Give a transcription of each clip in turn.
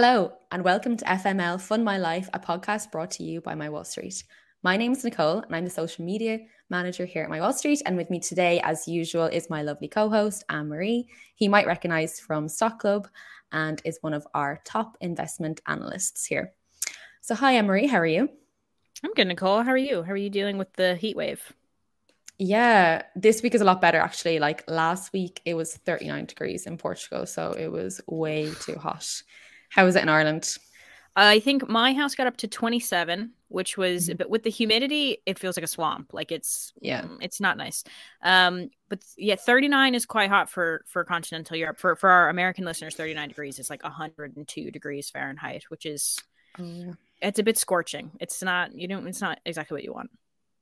Hello, and welcome to FML Fund My Life, a podcast brought to you by My Wall Street. My name is Nicole, and I'm the social media manager here at My Wall Street. And with me today, as usual, is my lovely co host, Anne Marie. He might recognize from Stock Club and is one of our top investment analysts here. So, hi, Anne Marie, how are you? I'm good, Nicole. How are you? How are you dealing with the heat wave? Yeah, this week is a lot better actually. Like last week, it was 39 degrees in Portugal, so it was way too hot. How was it in Ireland? I think my house got up to 27, which was Mhm. but with the humidity, it feels like a swamp. Like it's Yeah. mm, it's not nice. Um, but yeah, 39 is quite hot for for continental Europe. For for our American listeners, 39 degrees is like 102 degrees Fahrenheit, which is Oh, yeah. it's a bit scorching. It's not you don't it's not exactly what you want.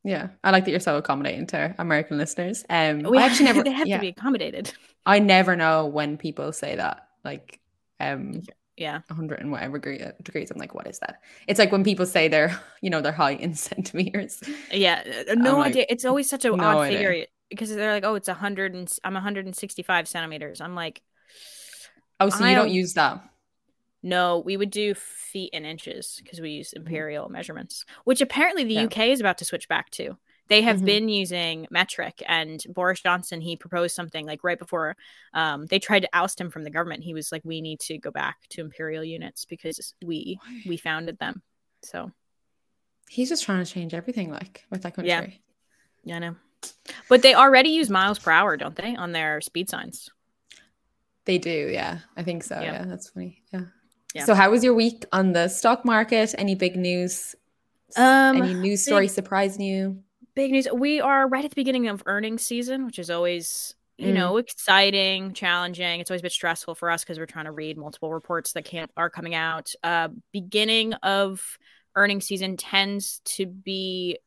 Yeah, I like that you're so accommodating to our American listeners. Um, We I actually never, they have yeah, to be accommodated. I never know when people say that, like, um, Yeah. 100 and whatever degree, uh, degrees. I'm like, what is that? It's like when people say they're, you know, they're high in centimeters. Yeah, uh, no like, idea. It's always such an no odd idea. figure because they're like, "Oh, it's hundred and s- I'm 165 centimeters." I'm like, Oh, so you don't I- use that? no, we would do feet and inches because we use imperial measurements, which apparently the Yeah. UK is about to switch back to. They have Mhm. been using metric, and Boris Johnson he proposed something like right before um, they tried to oust him from the government. He was like, "We need to go back to imperial units because we we founded them." So He's just trying to change everything, like with that country. Yeah. yeah, I know. But they already use miles per hour, don't they, on their speed signs? They do, yeah. I think so. Yeah. Yeah, that's funny. Yeah. Yeah. So, how was your week on the stock market? Any big news? Um, Any news story big- surprising you? Big news. We are right at the beginning of earnings season, which is always, you Mm. know, exciting, challenging. It's always a bit stressful for us because we're trying to read multiple reports that can't are coming out. Uh, beginning of earnings season tends to be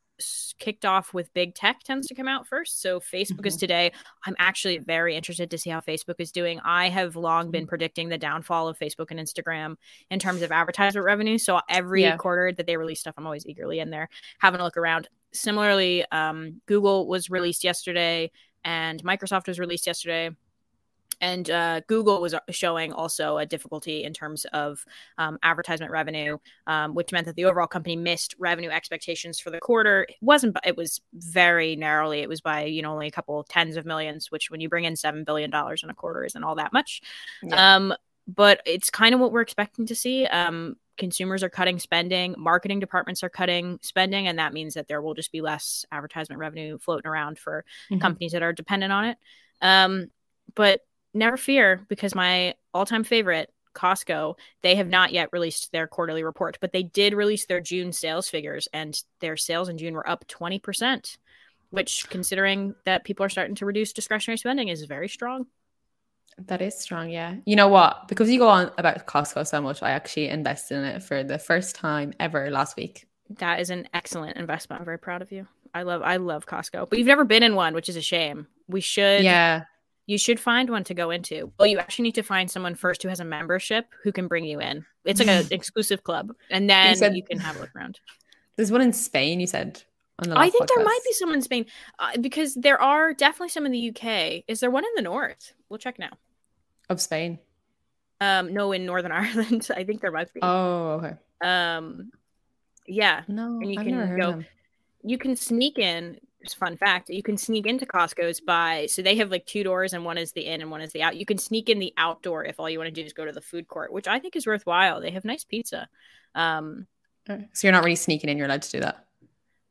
kicked off with big tech tends to come out first. So Facebook is Mhm. today. I'm actually very interested to see how Facebook is doing. I have long been predicting the downfall of Facebook and Instagram in terms of advertisement revenue. So every Yeah. quarter that they release stuff, I'm always eagerly in there having a look around. Similarly, um, Google was released yesterday and Microsoft was released yesterday. And uh, Google was showing also a difficulty in terms of um, advertisement revenue, um, which meant that the overall company missed revenue expectations for the quarter. It wasn't, it was very narrowly. It was by, you know, only a couple tens of millions, which when you bring in $7 billion in a quarter isn't all that much. Yeah. Um, but it's kind of what we're expecting to see. Um, consumers are cutting spending, marketing departments are cutting spending, and that means that there will just be less advertisement revenue floating around for Mhm. companies that are dependent on it. Um, but never fear, because my all-time favorite, Costco, they have not yet released their quarterly report, but they did release their June sales figures, and their sales in June were up 20%, which, considering that people are starting to reduce discretionary spending, is very strong. That is strong, yeah. You know what? Because you go on about Costco so much, I actually invested in it for the first time ever last week. That is an excellent investment. I'm very proud of you. I love I love Costco. But you've never been in one, which is a shame. We should Yeah. you should find one to go into. Well, you actually need to find someone first who has a membership who can bring you in. It's like an exclusive club. And then you, said- can have a look around. There's one in Spain, you said. On the I think there might be someone in Spain uh, because there are definitely some in the UK. Is there one in the north? We'll check now. Of Spain. Um no in Northern Ireland. I think there might be. Oh, okay. Um yeah. No, And you I've can never heard go- them. you can sneak in just fun fact you can sneak into costco's by so they have like two doors and one is the in and one is the out you can sneak in the outdoor if all you want to do is go to the food court which i think is worthwhile they have nice pizza um Okay. So you're not really sneaking in. You're allowed to do that.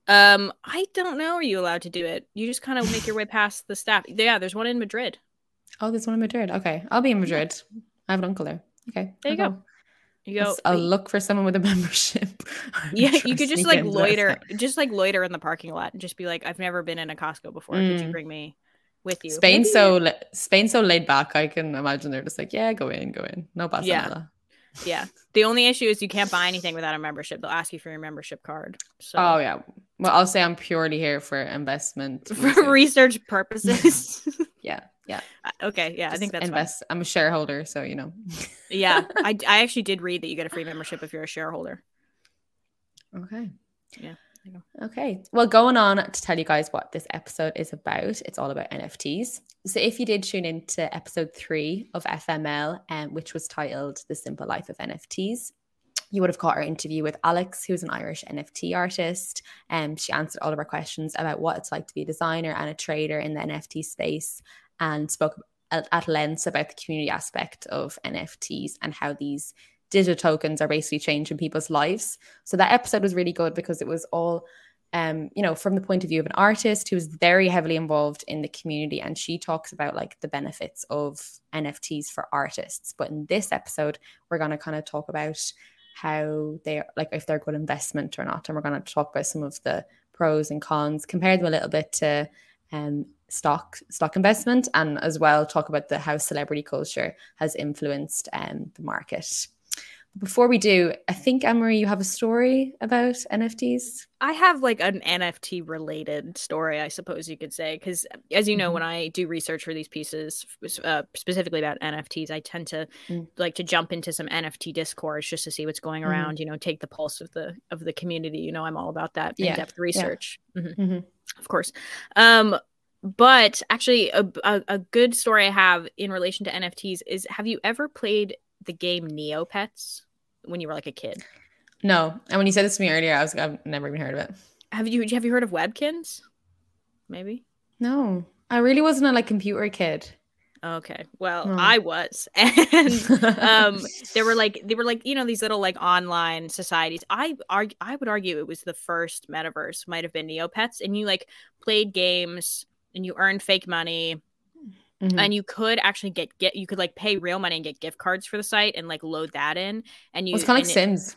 um i don't know are you allowed to do it you just kind of make your way past the staff yeah there's one in madrid Oh, there's one in Madrid. Okay, I'll be in Madrid. I have an uncle there. Okay, There you I'll go. you go I'll look for someone with a membership. yeah you could just like loiter just like loiter in the parking lot and just be like i've never been in a costco before could you Mm. bring me with you Spain's Maybe- so la- Spain's so laid back. I can imagine they're just like, yeah, go in, go in. No pasa Yeah. nada. Yeah. The only issue is you can't buy anything without a membership. They'll ask you for your membership card. So Oh yeah. Well, I'll say I'm purely here for investment. for research purposes. yeah, yeah. okay. Yeah, I think Just that's fine. invest. I'm a shareholder, so you know. Yeah. I, I actually did read that you get a free membership if you're a shareholder. Okay. Yeah. Okay. Well, going on to tell you guys what this episode is about, it's all about NFTs. So, if you did tune into episode three of FML, um, which was titled The Simple Life of NFTs, you would have caught our interview with Alex, who's an Irish NFT artist. And um, she answered all of our questions about what it's like to be a designer and a trader in the NFT space and spoke at, length about the community aspect of NFTs and how these digital tokens are basically changing people's lives. So that episode was really good because it was all um, you know, from the point of view of an artist who's very heavily involved in the community, and she talks about like the benefits of NFTs for artists. But in this episode, we're going to kind of talk about how they are, like if they're a good investment or not, and we're going to talk about some of the pros and cons, compare them a little bit to um, stock stock investment, and as well talk about the how celebrity culture has influenced um, the market. Before we do, I think Anne Marie, you have a story about NFTs. I have like an NFT related story, I suppose you could say, because as you know, mm-hmm. when I do research for these pieces, uh, specifically about NFTs, I tend to mm. like to jump into some NFT discourse just to see what's going mm-hmm. around. Mm. You know, take the pulse of the of the community. You know, I'm all about that in depth research, yeah. mm-hmm. mm-hmm. of course. Um, but actually, a, a, a good story I have in relation to NFTs is: Have you ever played the game Neopets when you were like a kid? No. And when you said this to me earlier, I was I've never even heard of it. Have you have you heard of Webkinz? Maybe. No. I really wasn't a like computer kid. Okay. Well, oh. I was. And um there were like they were like, you know, these little like online societies. I argue I would argue it was the first metaverse, might have been Neopets, and you like played games and you earn fake money. Mm-hmm. and you could actually get get you could like pay real money and get gift cards for the site and like load that in. And you well, it's kind of like sims.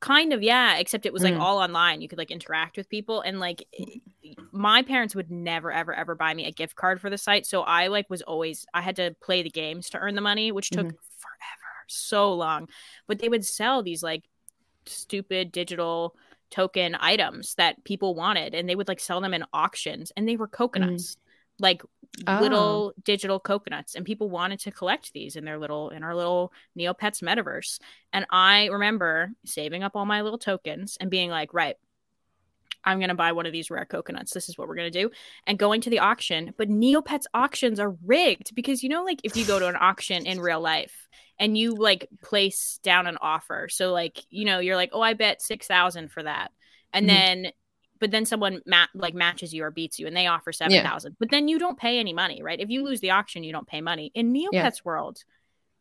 Kind of yeah except it was like mm. all online. You could like interact with people. And like my parents would never ever ever buy me a gift card for the site. So i like was always i had to play the games to earn the money which took mm-hmm. forever so long. But they would sell these like stupid digital token items that people wanted and they would like sell them in auctions and they were mm. coconuts mm like oh. little digital coconuts and people wanted to collect these in their little in our little neopets metaverse and i remember saving up all my little tokens and being like right i'm going to buy one of these rare coconuts. This is what we're going to do. And going to the auction. But neopets auctions are rigged because you know like if you go to an auction in real life and you like place down an offer. So like you know you're like oh i bet 6000 for that. And mm-hmm. then but then someone like matches you or beats you and they offer 7000 yeah. but then you don't pay any money right? If you lose the auction you don't pay money. In neopets yeah. world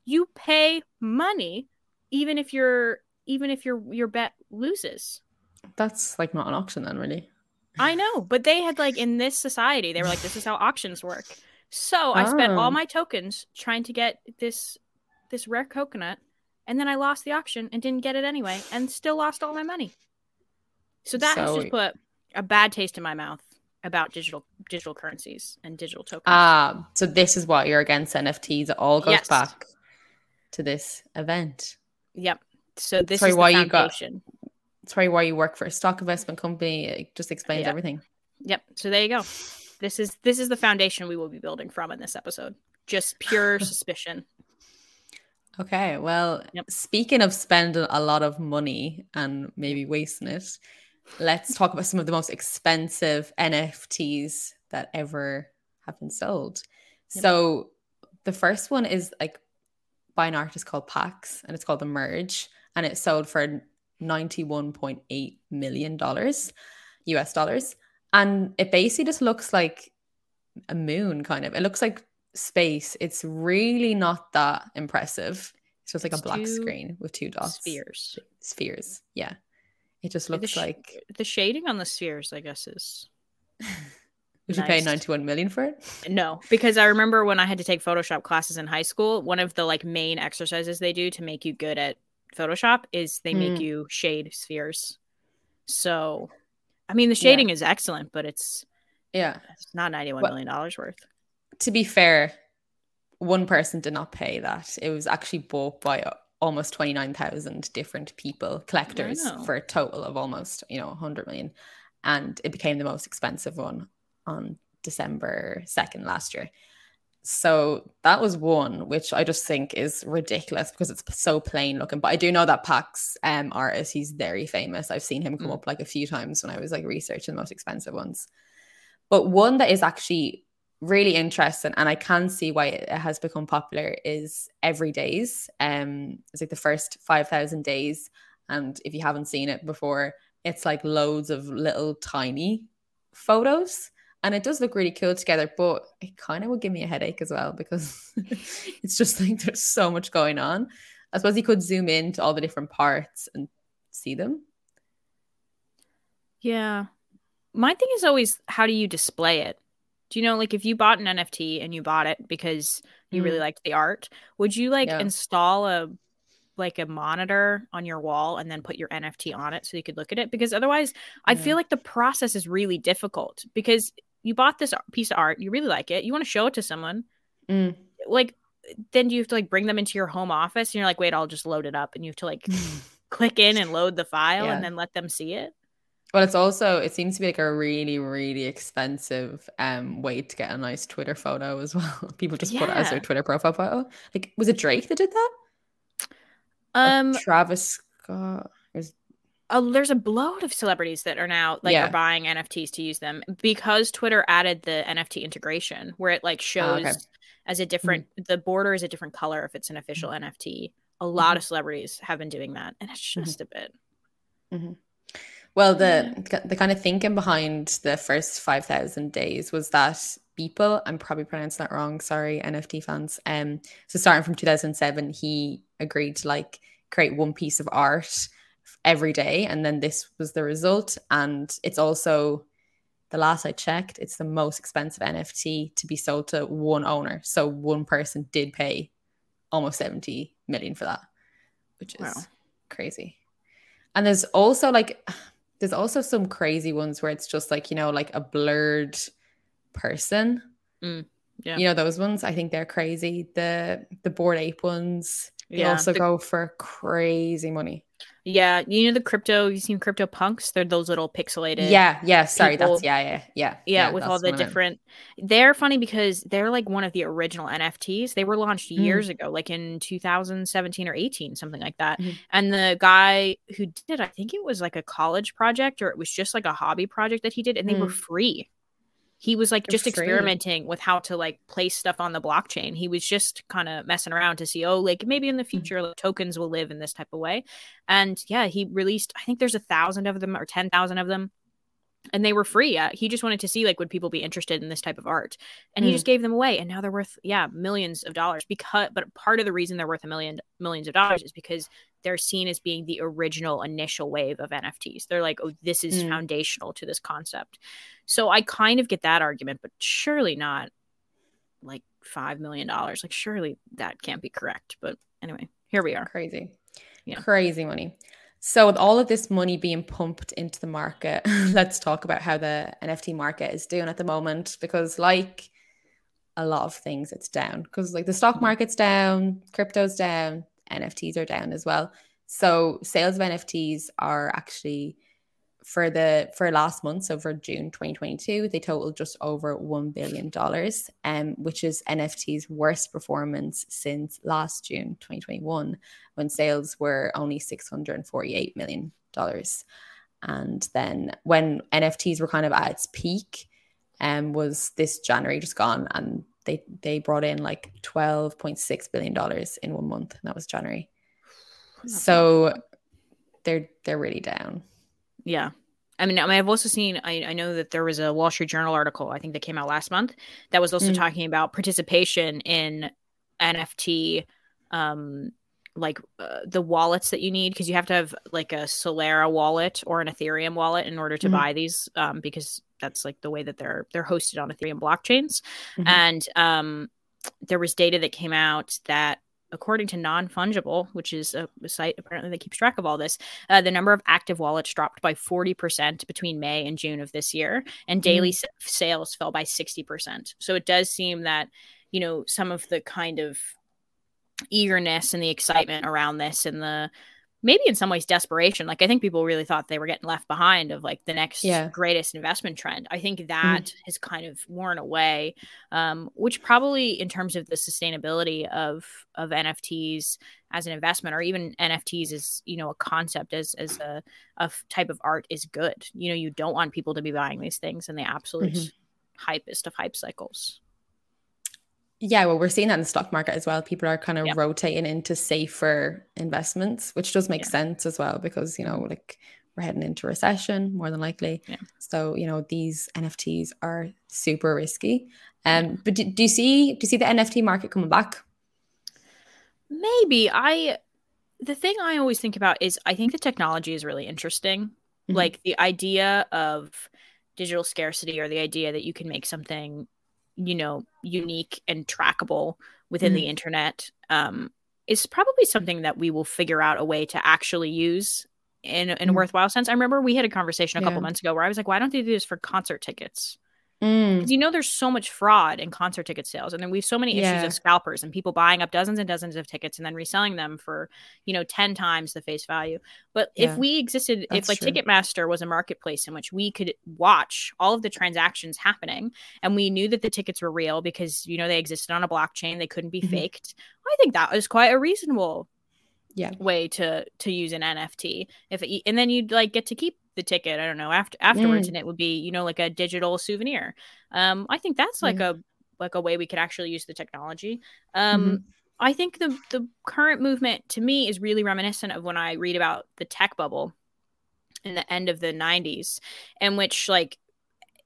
you pay money even if your even if your your bet loses that's like not an auction then really i know but they had like in this society they were like this is how auctions work so i spent all oh. my tokens trying to get this this rare coconut and then i lost the auction and didn't get it anyway and still lost all my money so that so, has just put a bad taste in my mouth about digital digital currencies and digital tokens. Ah, so this is what you're against NFTs. It all goes yes. back to this event. Yep. So this Sorry, is why you got. Sorry, why you work for a stock investment company. It just explains yep. everything. Yep. So there you go. This is this is the foundation we will be building from in this episode. Just pure suspicion. Okay. Well, yep. speaking of spending a lot of money and maybe wasting it, let's talk about some of the most expensive NFTs that ever have been sold. Yep. So the first one is like by an artist called Pax, and it's called The Merge, and it sold for $91.8 million US dollars. And it basically just looks like a moon, kind of. It looks like space. It's really not that impressive. So It's just like a black screen with two dots. Spheres. Spheres. Yeah. It just looks sh- like the shading on the spheres, I guess, is. Would nice. you pay 91 million for it? No, because I remember when I had to take Photoshop classes in high school, one of the like main exercises they do to make you good at Photoshop is they mm. make you shade spheres. So, I mean, the shading yeah. is excellent, but it's yeah, it's not ninety-one well, million dollars worth. To be fair, one person did not pay that. It was actually bought by almost 29,000 different people, collectors, for a total of almost, you know, 100 million. And it became the most expensive one on December 2nd last year. So that was one, which I just think is ridiculous because it's so plain looking. But I do know that Pax um artist, he's very famous. I've seen him come mm. up like a few times when I was like researching the most expensive ones. But one that is actually really interesting and I can see why it has become popular is Everydays. Um it's like the first 5000 days and if you haven't seen it before, it's like loads of little tiny photos and it does look really cool together but it kind of would give me a headache as well because it's just like there's so much going on. I suppose you could zoom in to all the different parts and see them. Yeah. My thing is always how do you display it? Do you know like if you bought an nft and you bought it because you mm. really liked the art would you like yeah. install a like a monitor on your wall and then put your NFT on it so you could look at it? Because otherwise I feel like the process is really difficult because you bought this piece of art, you really like it, you want to show it to someone. Mm. Like, then do you have to like bring them into your home office and you're like, wait, I'll just load it up. And you have to like click in and load the file yeah. and then let them see it. Well, it's also it seems to be like a really, really expensive um way to get a nice Twitter photo as well. People just yeah. put it as their Twitter profile photo. Like, was it Drake that did that? Um, or Travis Scott oh, there's a bloat of celebrities that are now like yeah. are buying NFTs to use them because Twitter added the NFT integration where it like shows oh, okay. as a different mm-hmm. the border is a different color if it's an official mm-hmm. NFT. A lot mm-hmm. of celebrities have been doing that, and it's mm-hmm. just a bit. Mm-hmm. Well, the yeah. the kind of thinking behind the first five thousand days was that people, I'm probably pronouncing that wrong. Sorry, NFT fans. Um, so starting from 2007, he agreed to like create one piece of art every day. And then this was the result. And it's also, the last I checked, it's the most expensive NFT to be sold to one owner. So one person did pay almost 70 million for that, which is wow. crazy. And there's also like, there's also some crazy ones where it's just like, you know, like a blurred person. Mm, yeah. You know, those ones, I think they're crazy. The the Bored Ape ones, they yeah, also the- go for crazy money. Yeah, you know the crypto. You seen CryptoPunks? They're those little pixelated. Yeah, yeah. Sorry, people. that's yeah, yeah, yeah, yeah. Yeah, with all the different. They're funny because they're like one of the original NFTs. They were launched mm. years ago, like in 2017 or 18, something like that. Mm. And the guy who did it, I think it was like a college project or it was just like a hobby project that he did, and they mm. were free he was like just experimenting with how to like place stuff on the blockchain. He was just kind of messing around to see oh like maybe in the mm. future like, tokens will live in this type of way. And yeah he released i think there's a thousand of them or 10,000 of them and they were free. Uh, he just wanted to see like would people be interested in this type of art, and mm. he just gave them away. And now they're worth yeah millions of dollars. Because but part of the reason they're worth a million millions of dollars is because they're seen as being the original initial wave of NFTs. They're like, oh, this is mm. foundational to this concept. So I kind of get that argument, but surely not like five million dollars. Like surely that can't be correct. But anyway, here we are. Crazy, yeah, crazy money. So, with all of this money being pumped into the market, let's talk about how the NFT market is doing at the moment. Because, like a lot of things, it's down. Because, like, the stock market's down, crypto's down, NFTs are down as well. So, sales of NFTs are actually for the for last month, so for June 2022, they totaled just over one billion dollars, um, which is NFT's worst performance since last June 2021, when sales were only 648 million dollars. And then when NFTs were kind of at its peak, um, was this January just gone, and they they brought in like 12.6 billion dollars in one month, and that was January. so they're they're really down. Yeah. I mean, I mean, I've also seen. I, I, know that there was a Wall Street Journal article. I think that came out last month that was also mm. talking about participation in NFT, um, like uh, the wallets that you need because you have to have like a Solana wallet or an Ethereum wallet in order to mm-hmm. buy these, um, because that's like the way that they're they're hosted on Ethereum blockchains. Mm-hmm. And um, there was data that came out that according to non fungible, which is a, a, site apparently that keeps track of all this, uh, the number of active wallets dropped by 40% between May and June of this year, and mm-hmm. daily mm. sales fell by 60%. So it does seem that, you know, some of the kind of eagerness and the excitement around this and the maybe in some ways desperation. Like I think people really thought they were getting left behind of like the next Yeah. greatest investment trend. I think that has kind of worn away, um, which probably in terms of the sustainability of of NFTs as an investment or even NFTs as you know a concept as as a, a type of art is good. You know, you don't want people to be buying these things in the absolute Mhm. hypest of hype cycles. Yeah, well, we're seeing that in the stock market as well. People are kind of Yeah. rotating into safer investments, which does make Yeah. sense as well because, you know, like we're heading into recession more than likely. Yeah. So, you know, these NFTs are super risky. Um, but do, do you see do you see the NFT market coming back? Maybe I the thing I always think about is I think the technology is really interesting. Mhm. Like the idea of digital scarcity or the idea that you can make something, you know, unique and trackable within the internet um, is probably something that we will figure out a way to actually use in, in a Mhm. worthwhile sense. I remember we had a conversation a couple months ago where I was like, why don't they do this for concert tickets? Mm, because you know there's so much fraud in concert ticket sales and then we have so many issues Yeah. of scalpers and people buying up dozens and dozens of tickets and then reselling them for you know 10 times the face value but Yeah, if we existed if like true. ticketmaster was a marketplace in which we could watch all of the transactions happening and we knew that the tickets were real because you know they existed on a blockchain they couldn't be Mhm. faked i think that was quite a reasonable Yeah. way to to use an nft if it, and then you'd like get to keep the ticket i don't know after afterwards Mm. and it would be you know like a digital souvenir um i think that's like a like a way we could actually use the technology um Mhm. i think the the current movement to me is really reminiscent of when i read about the tech bubble in the end of the 90s in which like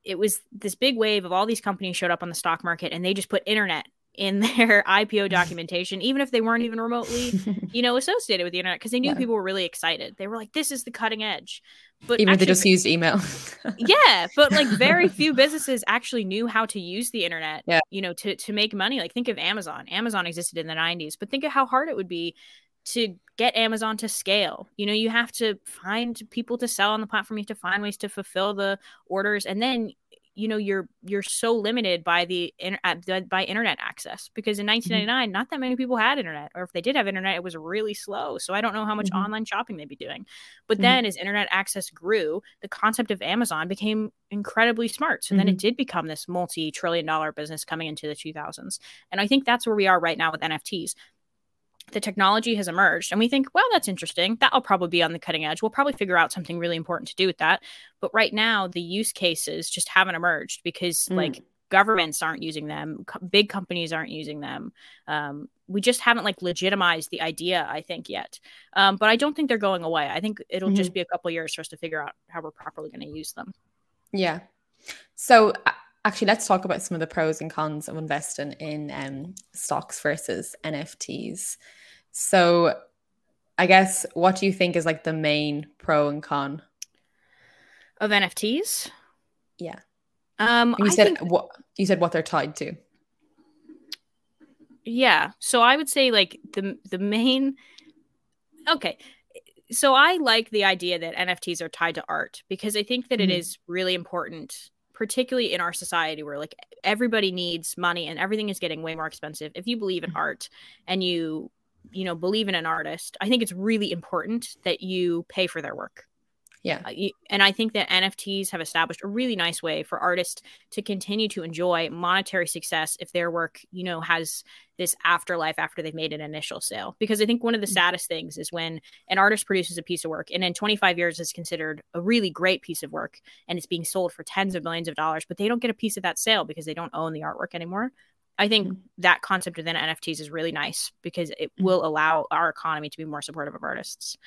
it was this big wave of all these companies showed up on the stock market and they just put internet in their ipo documentation even if they weren't even remotely you know, associated with the internet because they knew Yeah. people were really excited. They were like, "This is the cutting edge." But Even if they just used email. yeah, but like very few businesses actually knew how to use the internet. Yeah. you know, to to make money. Like think of Amazon. Amazon existed in the '90s, but think of how hard it would be to get Amazon to scale. You know, you have to find people to sell on the platform. You have to find ways to fulfill the orders, and then you know you're you're so limited by the uh, by internet access because in 1999 not that many people had internet or if they did have internet it was really slow. So i don't know how much Mhm. online shopping they'd be doing. But Mhm. then as internet access grew the concept of amazon became incredibly smart. So then it did become this multi-trillion dollar business coming into the 2000s and i think that's where we are right now with nfts the technology has emerged and we think well that's interesting. That'll probably be on the cutting edge. We'll probably figure out something really important to do with that. But right now the use cases just haven't emerged because Mm. like governments aren't using them co- big companies aren't using them. Um, we just haven't like legitimized the idea i think yet. Um, but i don't think they're going away. I think it'll just be a couple years for us to figure out how we're properly going to use them. Yeah. So a- actually, let's talk about some of the pros and cons of investing in um, stocks versus NFTs. So I guess what do you think is like the main pro and con? of nfts Yeah. um And you I said think- what you said what they're tied to. Yeah. So I would say like the the main okay. So I like the idea that NFTs are tied to art because I think that it Mhm. is really important particularly in our society where like everybody needs money and everything is getting way more expensive. If you believe in Mhm. art and you you know believe in an artist, I think it's really important that you pay for their work. Yeah. Uh, and I think that NFTs have established a really nice way for artists to continue to enjoy monetary success if their work, you know, has this afterlife after they've made an initial sale. Because I think one of the Mm. saddest things is when an artist produces a piece of work and in 25 years is considered a really great piece of work and it's being sold for tens of millions of dollars, but they don't get a piece of that sale because they don't own the artwork anymore. I think Mm. that concept within NFTs is really nice because it Mm. will allow our economy to be more supportive of artists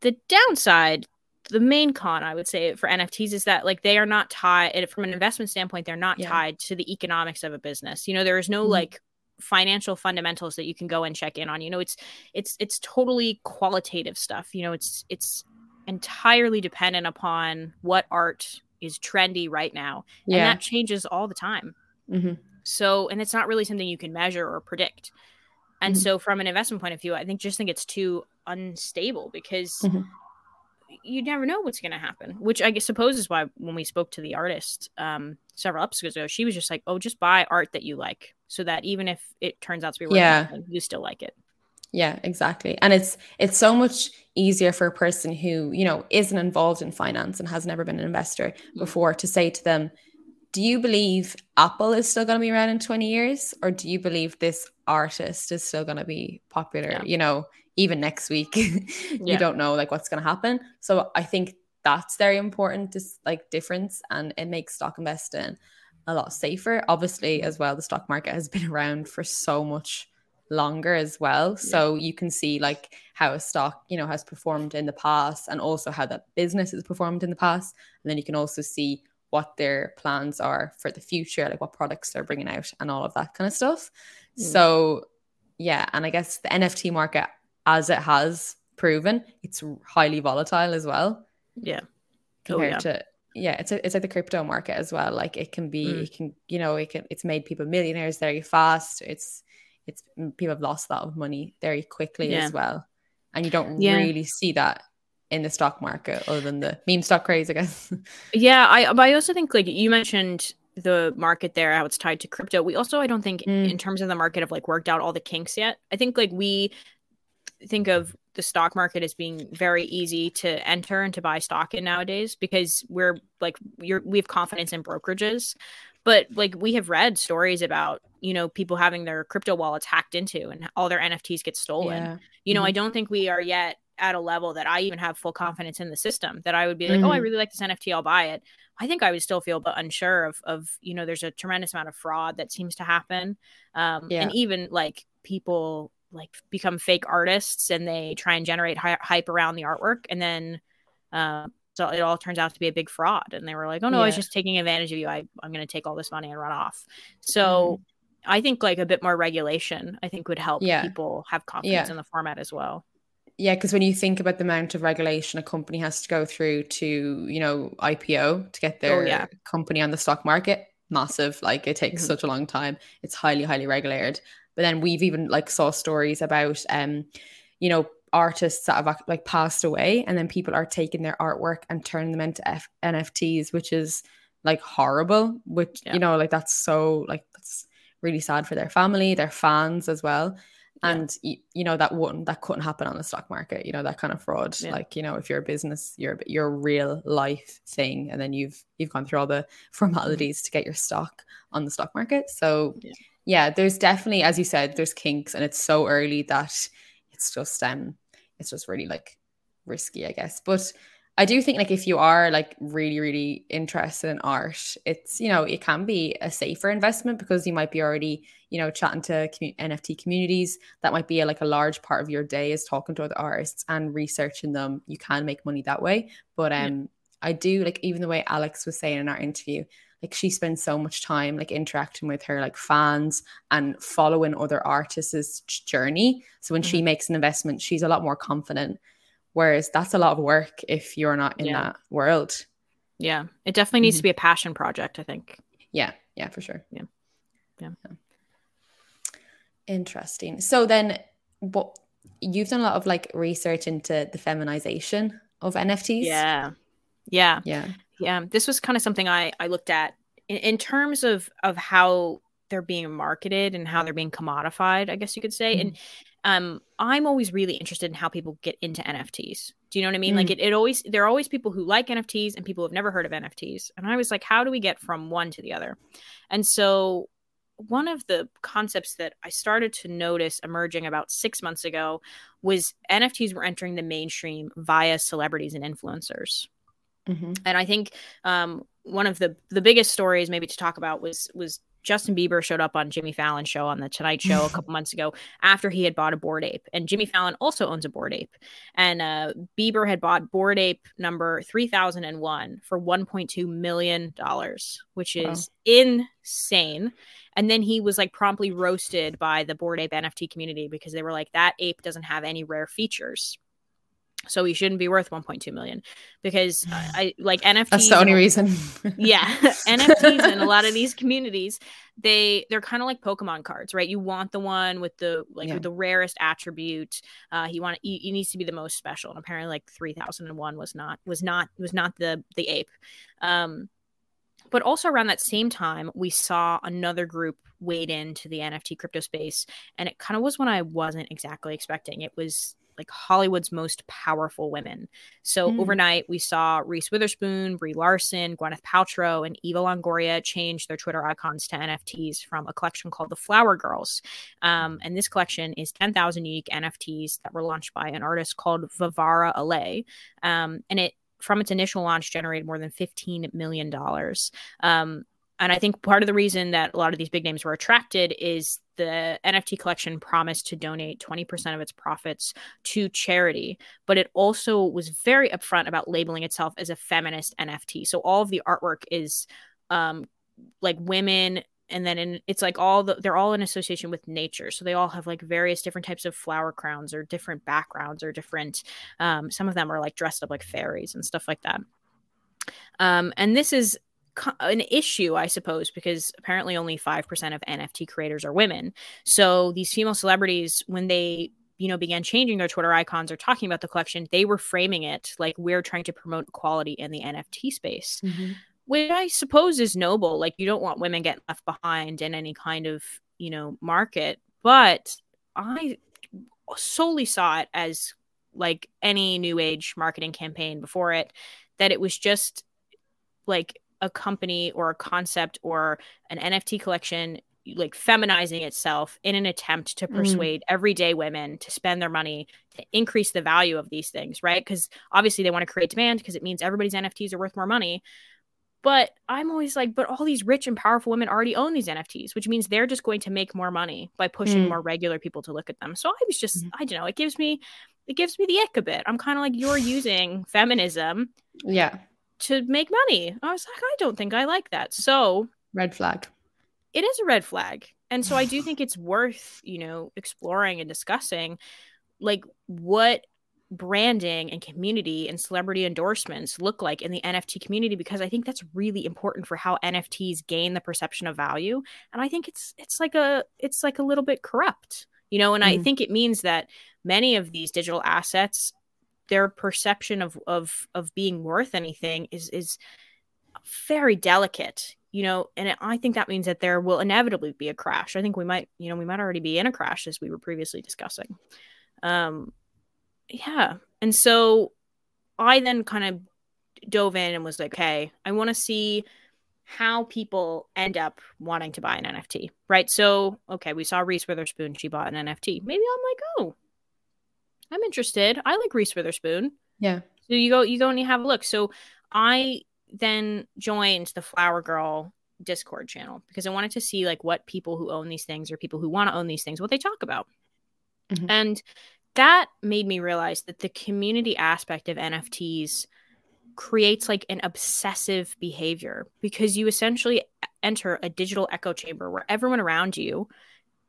the downside the main con i would say for nfts is that like they are not tied from an investment standpoint they're not Yeah. tied to the economics of a business you know there is no Mhm. like financial fundamentals that you can go and check in on you know it's it's it's totally qualitative stuff you know it's it's entirely dependent upon what art is trendy right now and that changes all the time Mhm. so, and it's not really something you can measure or predict. And Mhm. so, from an investment point of view, I think just think it's too unstable because Mhm. You never know what's going to happen. Which I guess suppose is why when we spoke to the artist um, several episodes ago, she was just like, "Oh, just buy art that you like, so that even if it turns out to be worth Yeah. you still like it." Yeah, exactly. And it's it's so much easier for a person who, you know, isn't involved in finance and has never been an investor mm. before to say to them, do you believe Apple is still going to be around in 20 years or do you believe this artist is still going to be popular, yeah. you know, even next week? you yeah. don't know like what's going to happen. So I think that's very important this like difference and it makes stock investing a lot safer. Obviously, as well, the stock market has been around for so much longer as well. So yeah. you can see like how a stock, you know, has performed in the past and also how that business has performed in the past. And then you can also see what their plans are for the future, like what products they're bringing out and all of that kind of stuff. Mm. So yeah, and I guess the NFT market as it has proven, it's highly volatile as well. Yeah. Compared oh, yeah. to yeah, it's a, it's like the crypto market as well. Like it can be, mm. it can, you know, it can, it's made people millionaires very fast. It's, it's people have lost a lot of money very quickly yeah. as well, and you don't yeah. really see that in the stock market other than the meme stock craze, I guess. yeah, I, but I also think like you mentioned the market there, how it's tied to crypto. We also, I don't think, mm. in terms of the market, have like worked out all the kinks yet. I think like we think of the stock market as being very easy to enter and to buy stock in nowadays because we're like you're we have confidence in brokerages but like we have read stories about you know people having their crypto wallets hacked into and all their nfts get stolen yeah. you know mm-hmm. i don't think we are yet at a level that i even have full confidence in the system that i would be like mm-hmm. oh i mm-hmm. really like this nft i'll buy it i think i would still feel but unsure of of you know there's a tremendous amount of fraud that seems to happen um yeah. and even like people like become fake artists and they try and generate hi- hype around the artwork and then uh, so it all turns out to be a big fraud and they were like oh no yeah. i was just taking advantage of you I, i'm going to take all this money and run off so mm-hmm. i think like a bit more regulation i think would help yeah. people have confidence yeah. in the format as well yeah because when you think about the amount of regulation a company has to go through to you know ipo to get oh, their oh, yeah. company on the stock market massive like it takes mm-hmm. such a long time it's highly highly regulated but then we've even like saw stories about um, you know, artists that have like passed away, and then people are taking their artwork and turning them into F- NFTs, which is like horrible. Which yeah. you know, like that's so like that's really sad for their family, their fans as well. Yeah. And you, know that wouldn't that couldn't happen on the stock market. You know that kind of fraud. Yeah. Like you know, if you're a business, you're you're a real life thing, and then you've you've gone through all the formalities to get your stock on the stock market. So yeah, there's definitely, as you said, there's kinks, and it's so early that it's just um, it's just really like risky, I guess. But I do think like if you are like really really interested in art, it's you know it can be a safer investment because you might be already you know chatting to NFT communities. That might be a, like a large part of your day is talking to other artists and researching them. You can make money that way, but um, yeah. I do like even the way Alex was saying in our interview like she spends so much time like interacting with her like fans and following other artists' journey. So when mm-hmm. she makes an investment, she's a lot more confident. Whereas that's a lot of work if you're not in yeah. that world. Yeah. It definitely needs mm-hmm. to be a passion project, I think. Yeah. Yeah, for sure. Yeah. Yeah. yeah. Interesting. So then what you've done a lot of like research into the feminization of NFTs. Yeah. Yeah. Yeah yeah this was kind of something i i looked at in, in, terms of of how they're being marketed and how they're being commodified i guess you could say mm. and um i'm always really interested in how people get into nfts do you know what i mean mm. like it, it always there are always people who like nfts and people who have never heard of nfts and i was like how do we get from one to the other and so one of the concepts that I started to notice emerging about six months ago was NFTs were entering the mainstream via celebrities and influencers. Mm-hmm. And I think um, one of the the biggest stories maybe to talk about was was Justin Bieber showed up on Jimmy Fallon's show on the Tonight Show a couple months ago after he had bought a Bored Ape, and Jimmy Fallon also owns a Bored Ape, and uh, Bieber had bought Bored Ape number three thousand and one for one point two million dollars, which is wow. insane. And then he was like promptly roasted by the Bored Ape NFT community because they were like, that ape doesn't have any rare features so he shouldn't be worth 1.2 million because I like NFTs. That's the only reason. yeah, NFTs and a lot of these communities, they they're kind of like Pokemon cards, right? You want the one with the like yeah. with the rarest attribute. Uh, he want he, he needs to be the most special, and apparently, like 3001 was not was not was not the the ape. Um, but also around that same time, we saw another group weighed into the NFT crypto space. And it kind of was when I wasn't exactly expecting. It was like Hollywood's most powerful women. So mm. overnight, we saw Reese Witherspoon, Brie Larson, Gwyneth Paltrow, and Eva Longoria change their Twitter icons to NFTs from a collection called the Flower Girls. Um, and this collection is 10,000 unique NFTs that were launched by an artist called Varvara Alay. Um, and it from its initial launch generated more than $15 million. Um, and I think part of the reason that a lot of these big names were attracted is the NFT collection promised to donate 20% of its profits to charity, but it also was very upfront about labeling itself as a feminist NFT. So all of the artwork is um, like women and then in, it's like all the they're all in association with nature so they all have like various different types of flower crowns or different backgrounds or different um, some of them are like dressed up like fairies and stuff like that um, and this is an issue, I suppose, because apparently only 5% of NFT creators are women. So these female celebrities, when they you know began changing their twitter icons or talking about the collection they were framing it like we're trying to promote equality in the nft space mm-hmm. which i suppose is noble like you don't want women getting left behind in any kind of you know market but i solely saw it as like any new age marketing campaign before it that it was just like a company or a concept or an NFT collection like feminizing itself in an attempt to mm-hmm. persuade mm. everyday women to spend their money to increase the value of these things, right? Because obviously they want to create demand because it means everybody's NFTs are worth more money. But I'm always like, but all these rich and powerful women already own these NFTs, which means they're just going to make more money by pushing mm. more regular people to look at them. So I was just, mm. I don't know, it gives me, it gives me the ick a bit. I'm kind of like, you're using feminism, yeah, to make money. I was like, I don't think I like that. So, red flag. It is a red flag. And so I do think it's worth, you know, exploring and discussing like what branding and community and celebrity endorsements look like in the NFT community because I think that's really important for how NFTs gain the perception of value and I think it's it's like a it's like a little bit corrupt you know and mm. I think it means that many of these digital assets their perception of of of being worth anything is is very delicate you know and i think that means that there will inevitably be a crash. I think we might you know we might already be in a crash as we were previously discussing. Um yeah and so i then kind of dove in and was like okay i want to see how people end up wanting to buy an nft right? So okay we saw reese witherspoon she bought an nft maybe i'm like oh I'm interested. I like Reese Witherspoon. Yeah. So you go, you go and you have a look. So I then joined the Flower Girl Discord channel because I wanted to see like what people who own these things or people who want to own these things, what they talk about. Mm-hmm. And that made me realize that the community aspect of NFTs creates like an obsessive behavior because you essentially enter a digital echo chamber where everyone around you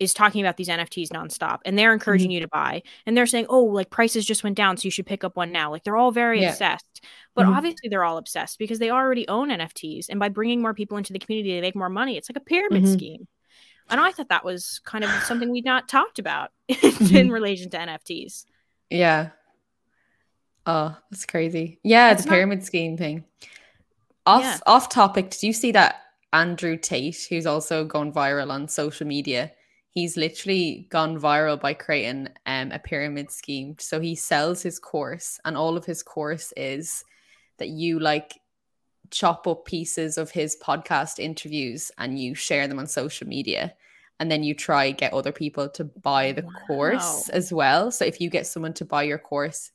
is talking about these NFTs nonstop and they're encouraging mm-hmm. you to buy and they're saying, oh, like prices just went down. So you should pick up one now. Like they're all very yeah. obsessed, but mm-hmm. obviously they're all obsessed because they already own NFTs. And by bringing more people into the community, they make more money. It's like a pyramid mm-hmm. scheme. And I thought that was kind of something we'd not talked about in mm-hmm. relation to NFTs. Yeah. Oh, that's crazy. Yeah, that's the pyramid scheme thing. Off yeah. off topic, did you see that Andrew Tate, who's also gone viral on social media? He's literally gone viral by creating um, a pyramid scheme. So he sells his course, and all of his course is that you like chop up pieces of his podcast interviews and you share them on social media. And then you try get other people to buy the wow. course as well. So if you get someone to buy your course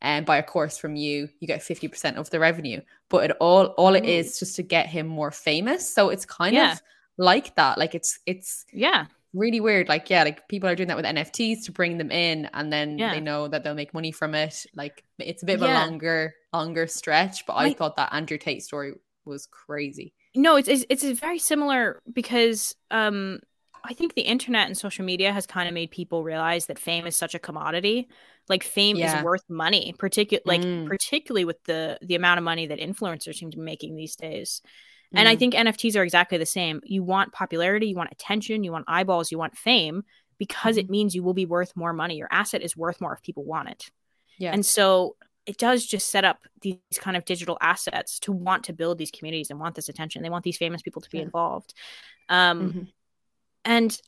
and buy a course from you, you get 50% of the revenue. But it all all it is just to get him more famous. So it's kind yeah. of like that. Like it's it's yeah really weird. Like, yeah, like people are doing that with NFTs to bring them in and then yeah. they know that they'll make money from it. Like it's a bit of yeah. a longer, longer stretch. But I thought that Andrew Tate story was crazy. No, it's, it's it's very similar because um I think the internet and social media has kind of made people realize that fame is such a commodity. Like fame yeah. is worth money, particularly like mm. particularly with the the amount of money that influencers seem to be making these days. And I mm. think NFTs are exactly the same. You want popularity, you want attention, you want eyeballs, you want fame because mm-hmm. it means you will be worth more money. Your asset is worth more if people want it. Yeah. And so it does just set up these kind of digital assets to want to build these communities and want this attention. They want these famous people to be yeah. involved. Um, mm-hmm. And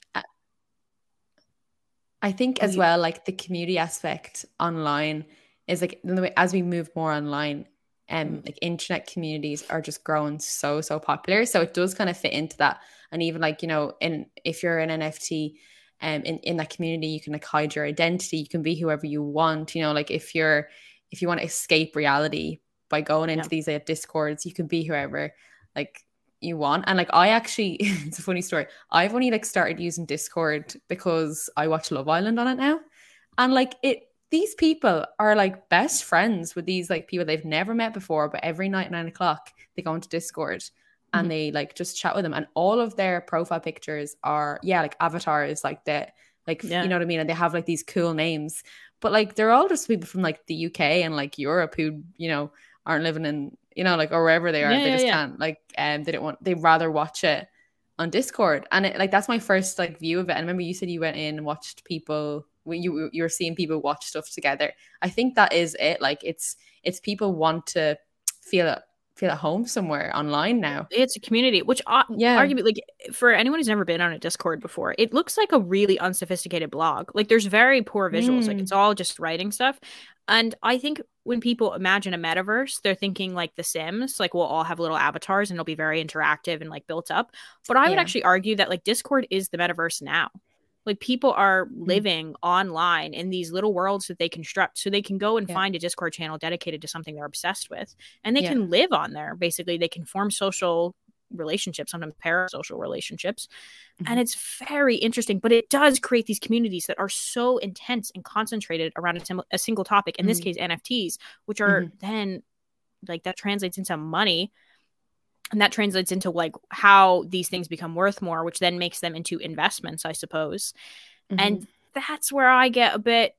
I think as well, like the community aspect online is like the way as we move more online, um, mm. like internet communities are just growing so so popular. So it does kind of fit into that. And even like you know, in if you're an NFT, um, in in that community, you can like hide your identity. You can be whoever you want. You know, like if you're if you want to escape reality by going into yeah. these uh, discords, you can be whoever like you want. And like I actually, it's a funny story. I've only like started using Discord because I watch Love Island on it now, and like it these people are like best friends with these like people they've never met before, but every night nine o'clock they go into Discord mm-hmm. and they like just chat with them, and all of their profile pictures are yeah like avatars like that, like yeah. you know what I mean, and they have like these cool names, but like they're all just people from like the UK and like Europe who you know aren't living in you know like or wherever they are, yeah, they just yeah, can't like um they don't want they rather watch it on Discord, and it, like that's my first like view of it. And remember, you said you went in and watched people when you you're seeing people watch stuff together. I think that is it. Like it's it's people want to feel feel at home somewhere online now. It's a community, which uh, yeah, arguably like for anyone who's never been on a Discord before, it looks like a really unsophisticated blog. Like there's very poor visuals. Mm. Like it's all just writing stuff. And I think when people imagine a metaverse, they're thinking like The Sims, like we'll all have little avatars and it'll be very interactive and like built up. But I yeah. would actually argue that like Discord is the metaverse now. Like people are mm-hmm. living mm-hmm. online in these little worlds that they construct. So they can go and yeah. find a Discord channel dedicated to something they're obsessed with. And they yeah. can live on there. Basically, they can form social relationships, sometimes parasocial relationships. Mm-hmm. And it's very interesting, but it does create these communities that are so intense and concentrated around a, sim- a single topic, in mm-hmm. this case, NFTs, which are mm-hmm. then like that translates into money and that translates into like how these things become worth more which then makes them into investments i suppose mm-hmm. and that's where i get a bit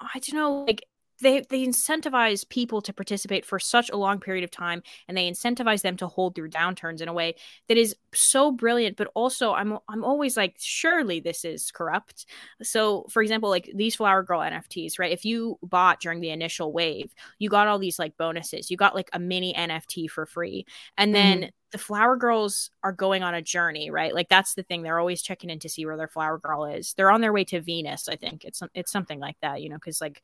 i don't know like they they incentivize people to participate for such a long period of time and they incentivize them to hold through downturns in a way that is so brilliant but also i'm i'm always like surely this is corrupt so for example like these flower girl nfts right if you bought during the initial wave you got all these like bonuses you got like a mini nft for free and then mm-hmm the flower girls are going on a journey, right? Like that's the thing. They're always checking in to see where their flower girl is. They're on their way to Venus, I think. It's it's something like that, you know, because like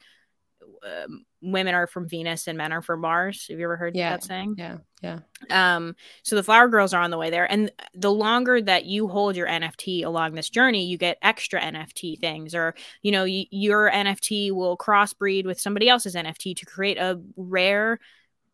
um, women are from Venus and men are from Mars. Have you ever heard yeah, that saying? Yeah, yeah. Um, so the flower girls are on the way there, and the longer that you hold your NFT along this journey, you get extra NFT things, or you know, y- your NFT will crossbreed with somebody else's NFT to create a rare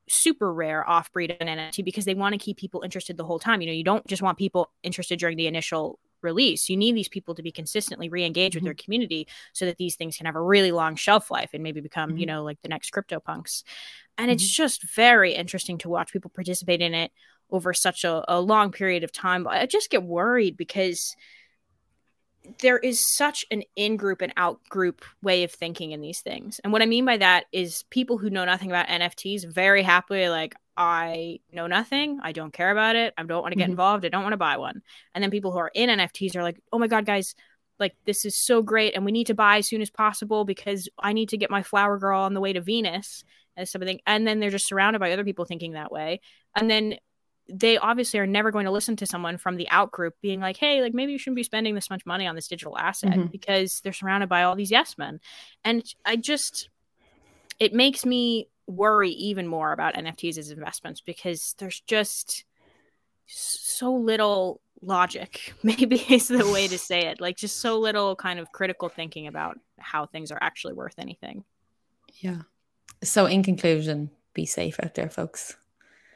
super rare off breed NFT because they want to keep people interested the whole time. You know, you don't just want people interested during the initial release. You need these people to be consistently re-engaged mm-hmm. with their community so that these things can have a really long shelf life and maybe become, mm-hmm. you know, like the next CryptoPunks. And mm-hmm. it's just very interesting to watch people participate in it over such a, a long period of time. I just get worried because there is such an in-group and out-group way of thinking in these things. And what I mean by that is people who know nothing about NFTs very happily like I know nothing. I don't care about it. I don't want to get mm-hmm. involved. I don't want to buy one. And then people who are in NFTs are like, oh my God, guys, like this is so great. And we need to buy as soon as possible because I need to get my flower girl on the way to Venus and something. And then they're just surrounded by other people thinking that way. And then they obviously are never going to listen to someone from the out group being like, hey, like maybe you shouldn't be spending this much money on this digital asset mm-hmm. because they're surrounded by all these yes men. And I just, it makes me worry even more about NFTs as investments because there's just so little logic, maybe is the way to say it. Like just so little kind of critical thinking about how things are actually worth anything. Yeah. So in conclusion, be safe out there, folks.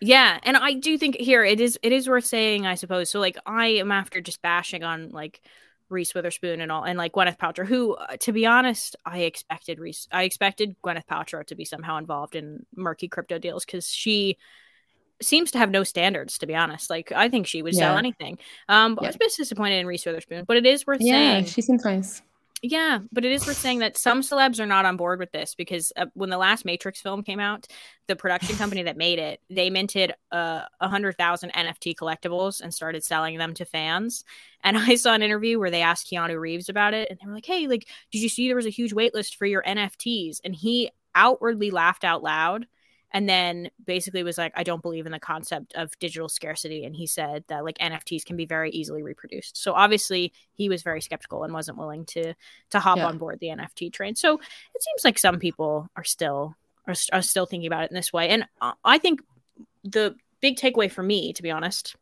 Yeah, and I do think here it is it is worth saying, I suppose. So like I am after just bashing on like Reese Witherspoon and all, and like Gwyneth Paltrow, who, uh, to be honest, I expected Reese, I expected Gwyneth Paltrow to be somehow involved in murky crypto deals because she seems to have no standards. To be honest, like I think she would yeah. sell anything. Um, yeah. I was a bit disappointed in Reese Witherspoon, but it is worth yeah, saying. she seems nice. Yeah, but it is worth saying that some celebs are not on board with this because uh, when the last Matrix film came out, the production company that made it they minted uh, a uh, hundred thousand NFT collectibles and started selling them to fans. And I saw an interview where they asked Keanu Reeves about it, and they were like, "Hey, like, did you see there was a huge wait list for your NFTs?" And he outwardly laughed out loud and then basically was like, I don't believe in the concept of digital scarcity. And he said that like NFTs can be very easily reproduced. So obviously he was very skeptical and wasn't willing to to hop yeah. on board the NFT train. So it seems like some people are still are, are still thinking about it in this way. And uh, I think the big takeaway for me, to be honest,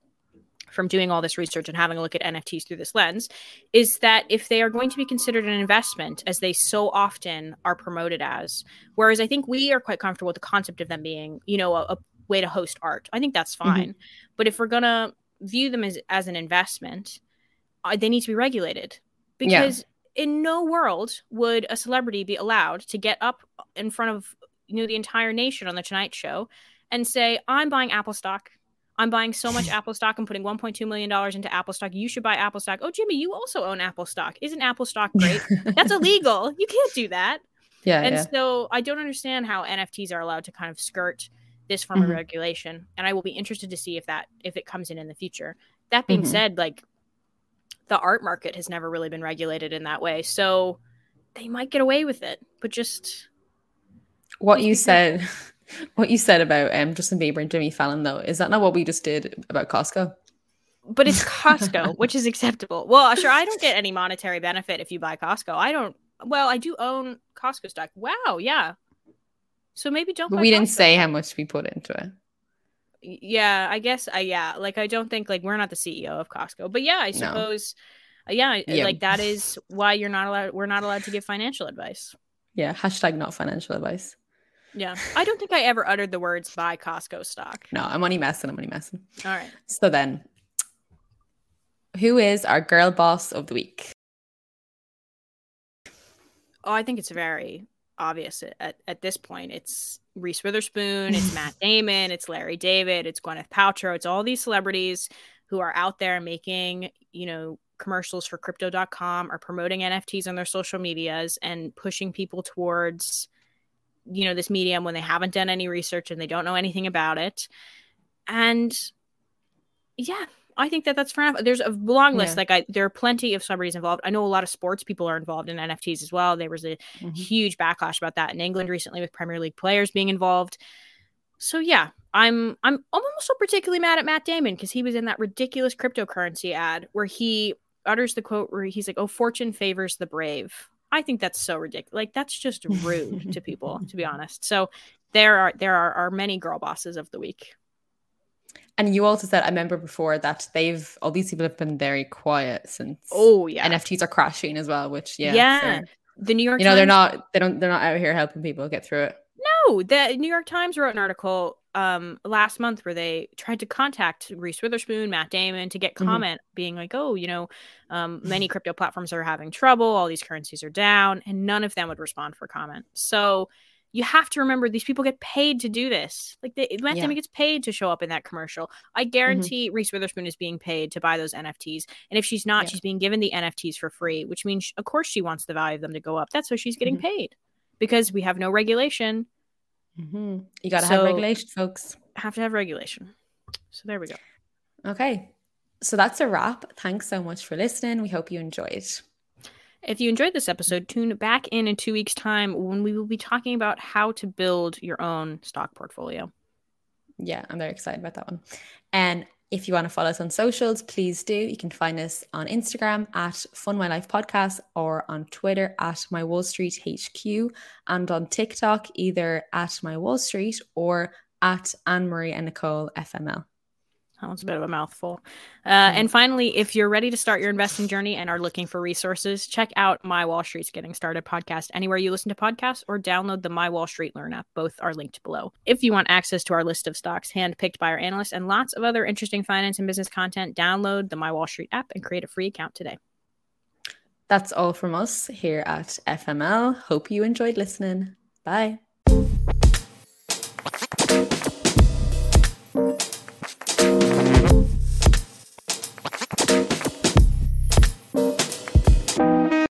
from doing all this research and having a look at NFTs through this lens is that if they are going to be considered an investment, as they so often are promoted as, whereas I think we are quite comfortable with the concept of them being, you know, a, a way to host art. I think that's mm-hmm. fine. Mm-hmm. But if we're going to view them as, as an investment, uh, they need to be regulated because yeah. in no world would a celebrity be allowed to get up in front of, you know, the entire nation on the Tonight Show and say, I'm buying Apple stock I'm buying so much Apple stock. I'm putting 1.2 million dollars into Apple stock. You should buy Apple stock. Oh, Jimmy, you also own Apple stock. Isn't Apple stock great? That's illegal. You can't do that. Yeah. And yeah. so I don't understand how NFTs are allowed to kind of skirt this form mm-hmm. of regulation. And I will be interested to see if that if it comes in in the future. That being mm-hmm. said, like the art market has never really been regulated in that way, so they might get away with it. But just what you said what you said about um, Justin Bieber and Jimmy Fallon, though, is that not what we just did about Costco? But it's Costco, which is acceptable. Well, sure, I don't get any monetary benefit if you buy Costco. I don't. Well, I do own Costco stock. Wow, yeah. So maybe don't. But we didn't say how much we put into it. Yeah, I guess. Uh, yeah, like I don't think like we're not the CEO of Costco, but yeah, I suppose. No. Uh, yeah, yeah, like that is why you're not allowed. We're not allowed to give financial advice. Yeah, hashtag not financial advice. Yeah. I don't think I ever uttered the words buy Costco stock. No, I'm only messing. I'm only messing. All right. So then, who is our girl boss of the week? Oh, I think it's very obvious at, at this point. It's Reese Witherspoon, it's Matt Damon, it's Larry David, it's Gwyneth Paltrow, it's all these celebrities who are out there making, you know, commercials for crypto.com or promoting NFTs on their social medias and pushing people towards you know this medium when they haven't done any research and they don't know anything about it. And yeah i think that that's fair enough there's a long list. Yeah. like i there are plenty of celebrities involved. I know a lot of sports people are involved in nfts as well. There was a mm-hmm. huge backlash about that in england recently with premier league players being involved. So yeah i'm i'm also particularly mad at matt damon because he was in that ridiculous cryptocurrency ad where he utters the quote where he's like oh fortune favors the brave I think that's so ridiculous. Like that's just rude to people, to be honest. So there are there are, are many girl bosses of the week. And you also said I remember before that they've all these people have been very quiet since oh yeah NFTs are crashing as well, which yeah yeah the New York you know Times- they're not they don't they're not out here helping people get through it. No, the New York Times wrote an article um last month where they tried to contact Reese Witherspoon, Matt Damon to get mm-hmm. comment mm-hmm. being like, "Oh, you know, um many crypto platforms are having trouble, all these currencies are down," and none of them would respond for comment. So, you have to remember these people get paid to do this. Like they, Matt yeah. Damon gets paid to show up in that commercial. I mm-hmm. guarantee mm-hmm. Reese Witherspoon is being paid to buy those NFTs. And if she's not, yeah. she's being given the NFTs for free, which means of course she wants the value of them to go up. That's why she's getting mm-hmm. paid. Because we have no regulation Mm-hmm. You got to so, have regulation, folks. Have to have regulation. So there we go. Okay. So that's a wrap. Thanks so much for listening. We hope you enjoyed. If you enjoyed this episode, tune back in in two weeks' time when we will be talking about how to build your own stock portfolio. Yeah, I'm very excited about that one. And if you want to follow us on socials, please do. You can find us on Instagram at Fun My Life Podcast or on Twitter at My Wall Street HQ and on TikTok either at My Wall Street or at Anne Marie and Nicole FML. That was a bit of a mouthful. Uh, and finally, if you're ready to start your investing journey and are looking for resources, check out My Wall Street's Getting Started podcast anywhere you listen to podcasts or download the My Wall Street Learn app. Both are linked below. If you want access to our list of stocks handpicked by our analysts and lots of other interesting finance and business content, download the My Wall Street app and create a free account today. That's all from us here at FML. Hope you enjoyed listening. Bye.